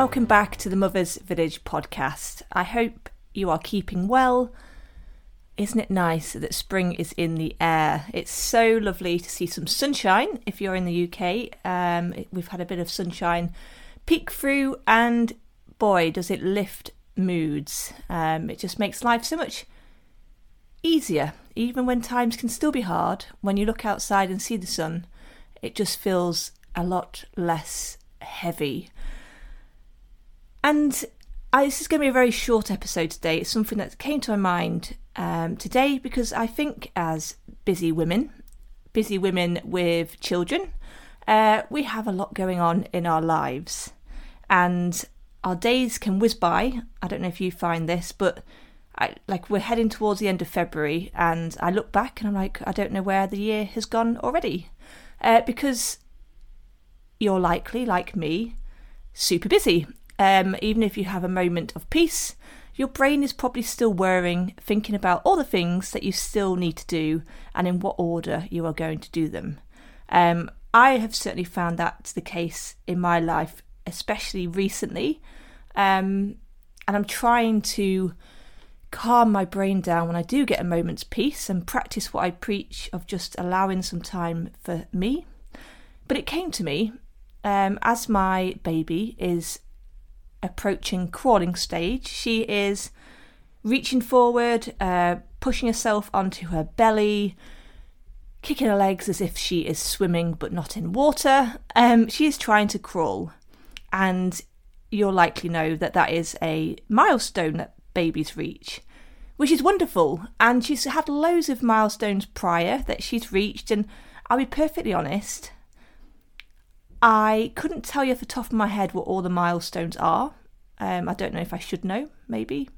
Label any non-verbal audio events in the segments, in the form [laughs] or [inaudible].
welcome back to the Mother's Village podcast. I hope you are keeping well. Isn't it nice that spring is in the air? It's so lovely to see some sunshine if you're in the UK. Um, we've had a bit of sunshine peek through, and boy, does it lift moods. Um, it just makes life so much easier, even when times can still be hard. When you look outside and see the sun, it just feels a lot less heavy. And I, this is going to be a very short episode today. It's something that came to my mind um, today because I think, as busy women, busy women with children, uh, we have a lot going on in our lives. And our days can whiz by. I don't know if you find this, but I, like we're heading towards the end of February, and I look back and I'm like, I don't know where the year has gone already, uh, because you're likely, like me, super busy. Um, even if you have a moment of peace, your brain is probably still whirring, thinking about all the things that you still need to do and in what order you are going to do them. Um, I have certainly found that the case in my life, especially recently. Um, and I'm trying to calm my brain down when I do get a moment's peace and practice what I preach of just allowing some time for me. But it came to me um, as my baby is approaching crawling stage. She is reaching forward, uh, pushing herself onto her belly, kicking her legs as if she is swimming but not in water. Um, she is trying to crawl, and you'll likely know that that is a milestone that babies reach, which is wonderful. And she's had loads of milestones prior that she's reached, and I'll be perfectly honest, I couldn't tell you off the top of my head what all the milestones are. Um, I don't know if I should know, maybe.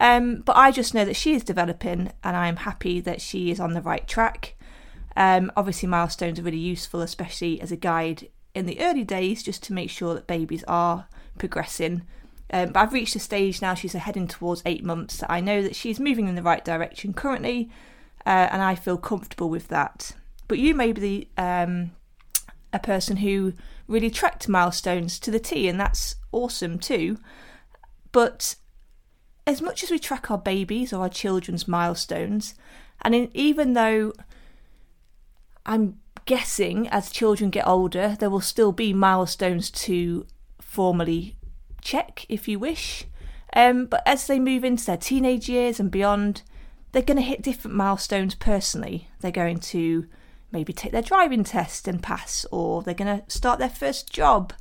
Um, but I just know that she is developing and I'm happy that she is on the right track. Um, obviously, milestones are really useful, especially as a guide in the early days, just to make sure that babies are progressing. Um, but I've reached a stage now, she's heading towards eight months, that I know that she's moving in the right direction currently, uh, and I feel comfortable with that. But you may be the, um, a person who really tracked milestones to the T, and that's awesome too. But as much as we track our babies or our children's milestones, and in, even though I'm guessing as children get older, there will still be milestones to formally check if you wish. Um, but as they move into their teenage years and beyond, they're going to hit different milestones personally. They're going to maybe take their driving test and pass, or they're going to start their first job,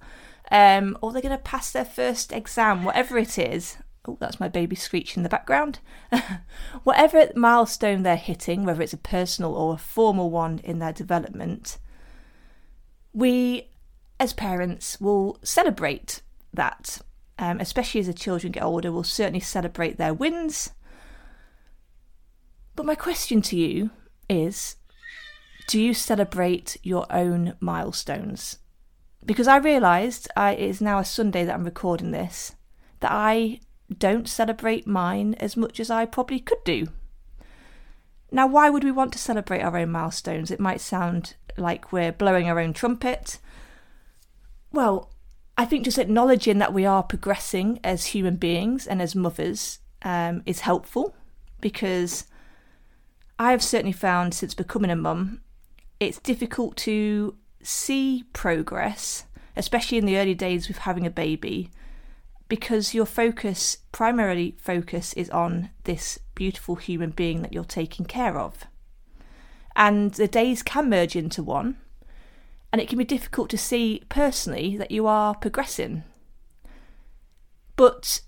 um, or they're going to pass their first exam, whatever it is. Oh, that's my baby screeching in the background. [laughs] whatever milestone they're hitting, whether it's a personal or a formal one in their development, we as parents will celebrate that. Um, especially as the children get older, we'll certainly celebrate their wins. But my question to you is do you celebrate your own milestones? Because I realised it is now a Sunday that I'm recording this, that I don't celebrate mine as much as I probably could do. Now, why would we want to celebrate our own milestones? It might sound like we're blowing our own trumpet. Well, I think just acknowledging that we are progressing as human beings and as mothers um, is helpful because I have certainly found since becoming a mum it's difficult to see progress, especially in the early days with having a baby, because your focus, primarily focus, is on this beautiful human being that you're taking care of. And the days can merge into one, and it can be difficult to see personally that you are progressing. But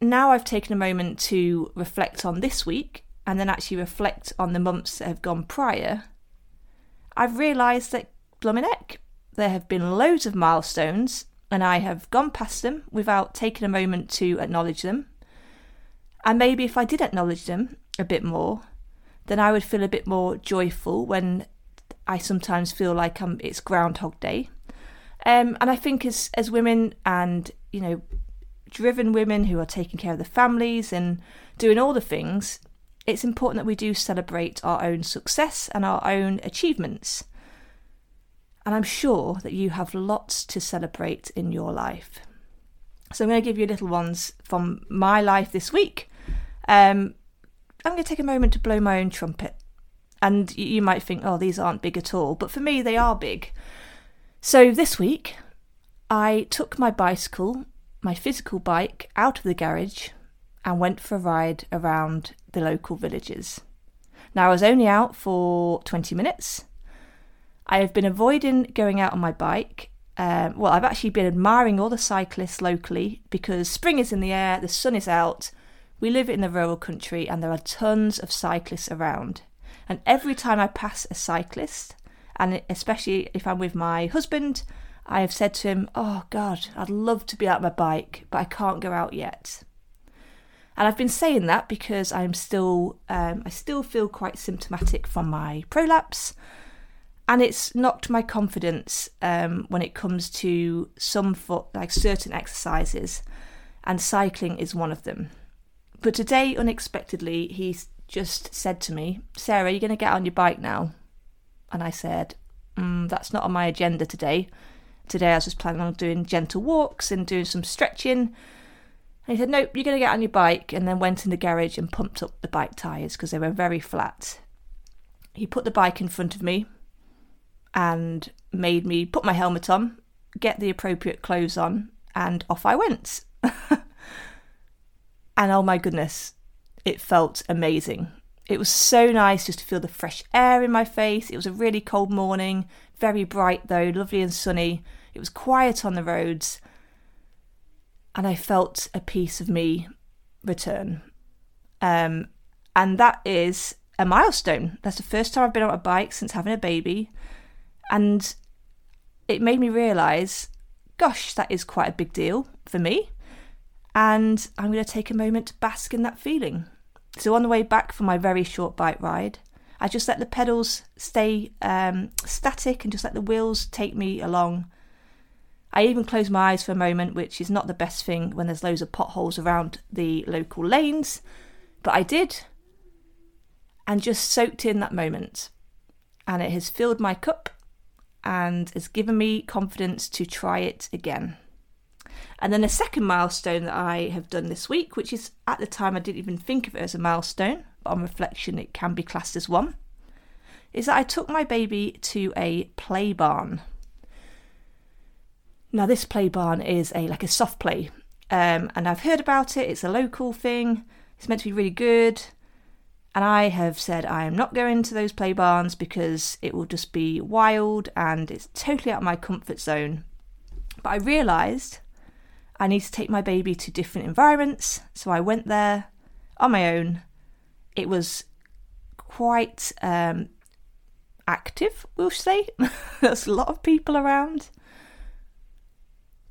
now I've taken a moment to reflect on this week and then actually reflect on the months that have gone prior I've realised that heck, there have been loads of milestones, and I have gone past them without taking a moment to acknowledge them. And maybe if I did acknowledge them a bit more, then I would feel a bit more joyful when I sometimes feel like I'm, it's Groundhog Day. Um, and I think as as women and you know driven women who are taking care of the families and doing all the things, it's important that we do celebrate our own success and our own achievements. And I'm sure that you have lots to celebrate in your life. So I'm going to give you little ones from my life this week. Um, I'm going to take a moment to blow my own trumpet. And you might think, oh, these aren't big at all. But for me, they are big. So this week, I took my bicycle, my physical bike, out of the garage and went for a ride around the local villages. Now, I was only out for 20 minutes. I have been avoiding going out on my bike. Um, well, I've actually been admiring all the cyclists locally because spring is in the air, the sun is out. We live in the rural country and there are tons of cyclists around. And every time I pass a cyclist, and especially if I'm with my husband, I have said to him, Oh God, I'd love to be out on my bike, but I can't go out yet. And I've been saying that because I'm still, um, I still feel quite symptomatic from my prolapse, and it's knocked my confidence um, when it comes to some foot, like certain exercises, and cycling is one of them. But today, unexpectedly, he just said to me, "Sarah, you're going to get on your bike now," and I said, mm, "That's not on my agenda today. Today, I was just planning on doing gentle walks and doing some stretching." And he said, Nope, you're going to get on your bike. And then went in the garage and pumped up the bike tyres because they were very flat. He put the bike in front of me and made me put my helmet on, get the appropriate clothes on, and off I went. [laughs] and oh my goodness, it felt amazing. It was so nice just to feel the fresh air in my face. It was a really cold morning, very bright though, lovely and sunny. It was quiet on the roads and I felt a piece of me return. Um, and that is a milestone. That's the first time I've been on a bike since having a baby. And it made me realise, gosh, that is quite a big deal for me. And I'm going to take a moment to bask in that feeling. So, on the way back from my very short bike ride, I just let the pedals stay um, static and just let the wheels take me along I even closed my eyes for a moment, which is not the best thing when there's loads of potholes around the local lanes, but I did and just soaked in that moment. And it has filled my cup and has given me confidence to try it again. And then the second milestone that I have done this week, which is at the time I didn't even think of it as a milestone, but on reflection it can be classed as one, is that I took my baby to a play barn. Now, this play barn is a like a soft play, um, and I've heard about it. It's a local thing. It's meant to be really good, and I have said I am not going to those play barns because it will just be wild and it's totally out of my comfort zone. But I realised I need to take my baby to different environments, so I went there on my own. It was quite um, active, we'll say. [laughs] There's a lot of people around.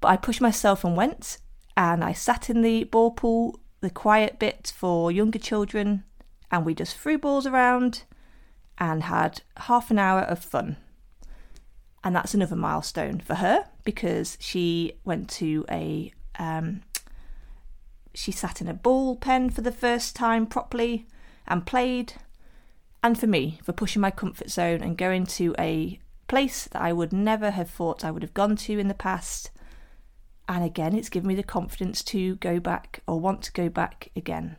But I pushed myself and went, and I sat in the ball pool, the quiet bit for younger children, and we just threw balls around and had half an hour of fun. And that's another milestone for her because she went to a um, she sat in a ball pen for the first time properly and played. And for me, for pushing my comfort zone and going to a place that I would never have thought I would have gone to in the past and again, it's given me the confidence to go back or want to go back again.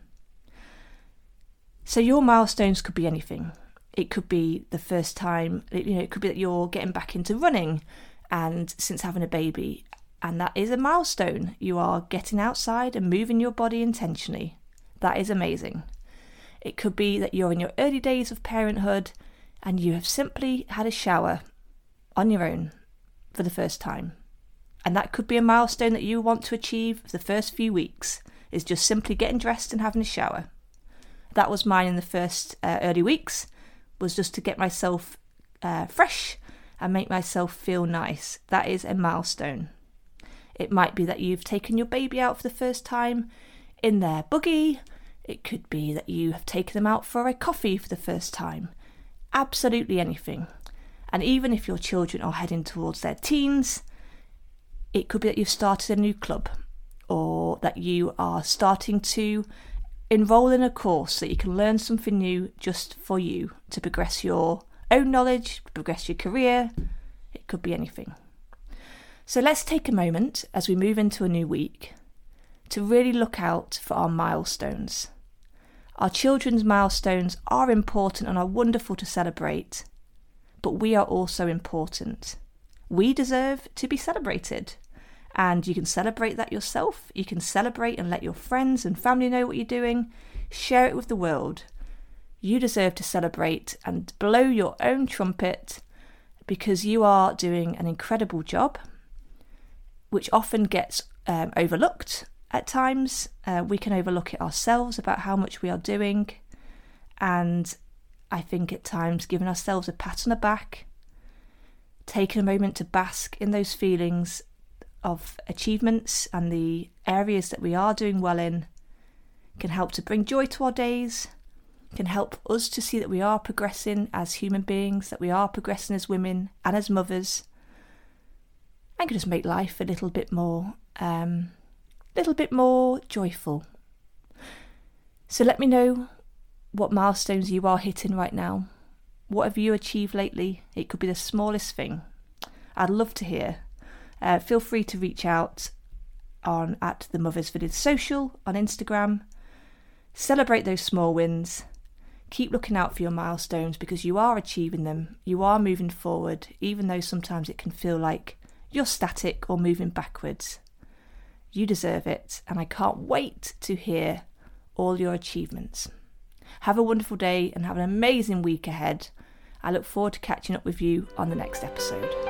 So your milestones could be anything. It could be the first time, you know, it could be that you're getting back into running and since having a baby, and that is a milestone. You are getting outside and moving your body intentionally. That is amazing. It could be that you're in your early days of parenthood and you have simply had a shower on your own for the first time. And that could be a milestone that you want to achieve for the first few weeks, is just simply getting dressed and having a shower. That was mine in the first uh, early weeks, was just to get myself uh, fresh and make myself feel nice. That is a milestone. It might be that you've taken your baby out for the first time in their buggy. It could be that you have taken them out for a coffee for the first time. Absolutely anything. And even if your children are heading towards their teens, it could be that you've started a new club or that you are starting to enroll in a course that you can learn something new just for you to progress your own knowledge, progress your career. It could be anything. So let's take a moment as we move into a new week to really look out for our milestones. Our children's milestones are important and are wonderful to celebrate, but we are also important. We deserve to be celebrated. And you can celebrate that yourself. You can celebrate and let your friends and family know what you're doing. Share it with the world. You deserve to celebrate and blow your own trumpet because you are doing an incredible job, which often gets um, overlooked at times. Uh, we can overlook it ourselves about how much we are doing. And I think at times giving ourselves a pat on the back, taking a moment to bask in those feelings of achievements and the areas that we are doing well in can help to bring joy to our days, can help us to see that we are progressing as human beings, that we are progressing as women and as mothers, and can just make life a little bit more, um, little bit more joyful. So let me know what milestones you are hitting right now. What have you achieved lately? It could be the smallest thing. I'd love to hear. Uh, feel free to reach out on at the Mothers Village Social on Instagram. Celebrate those small wins. Keep looking out for your milestones because you are achieving them. You are moving forward, even though sometimes it can feel like you're static or moving backwards. You deserve it, and I can't wait to hear all your achievements. Have a wonderful day and have an amazing week ahead. I look forward to catching up with you on the next episode.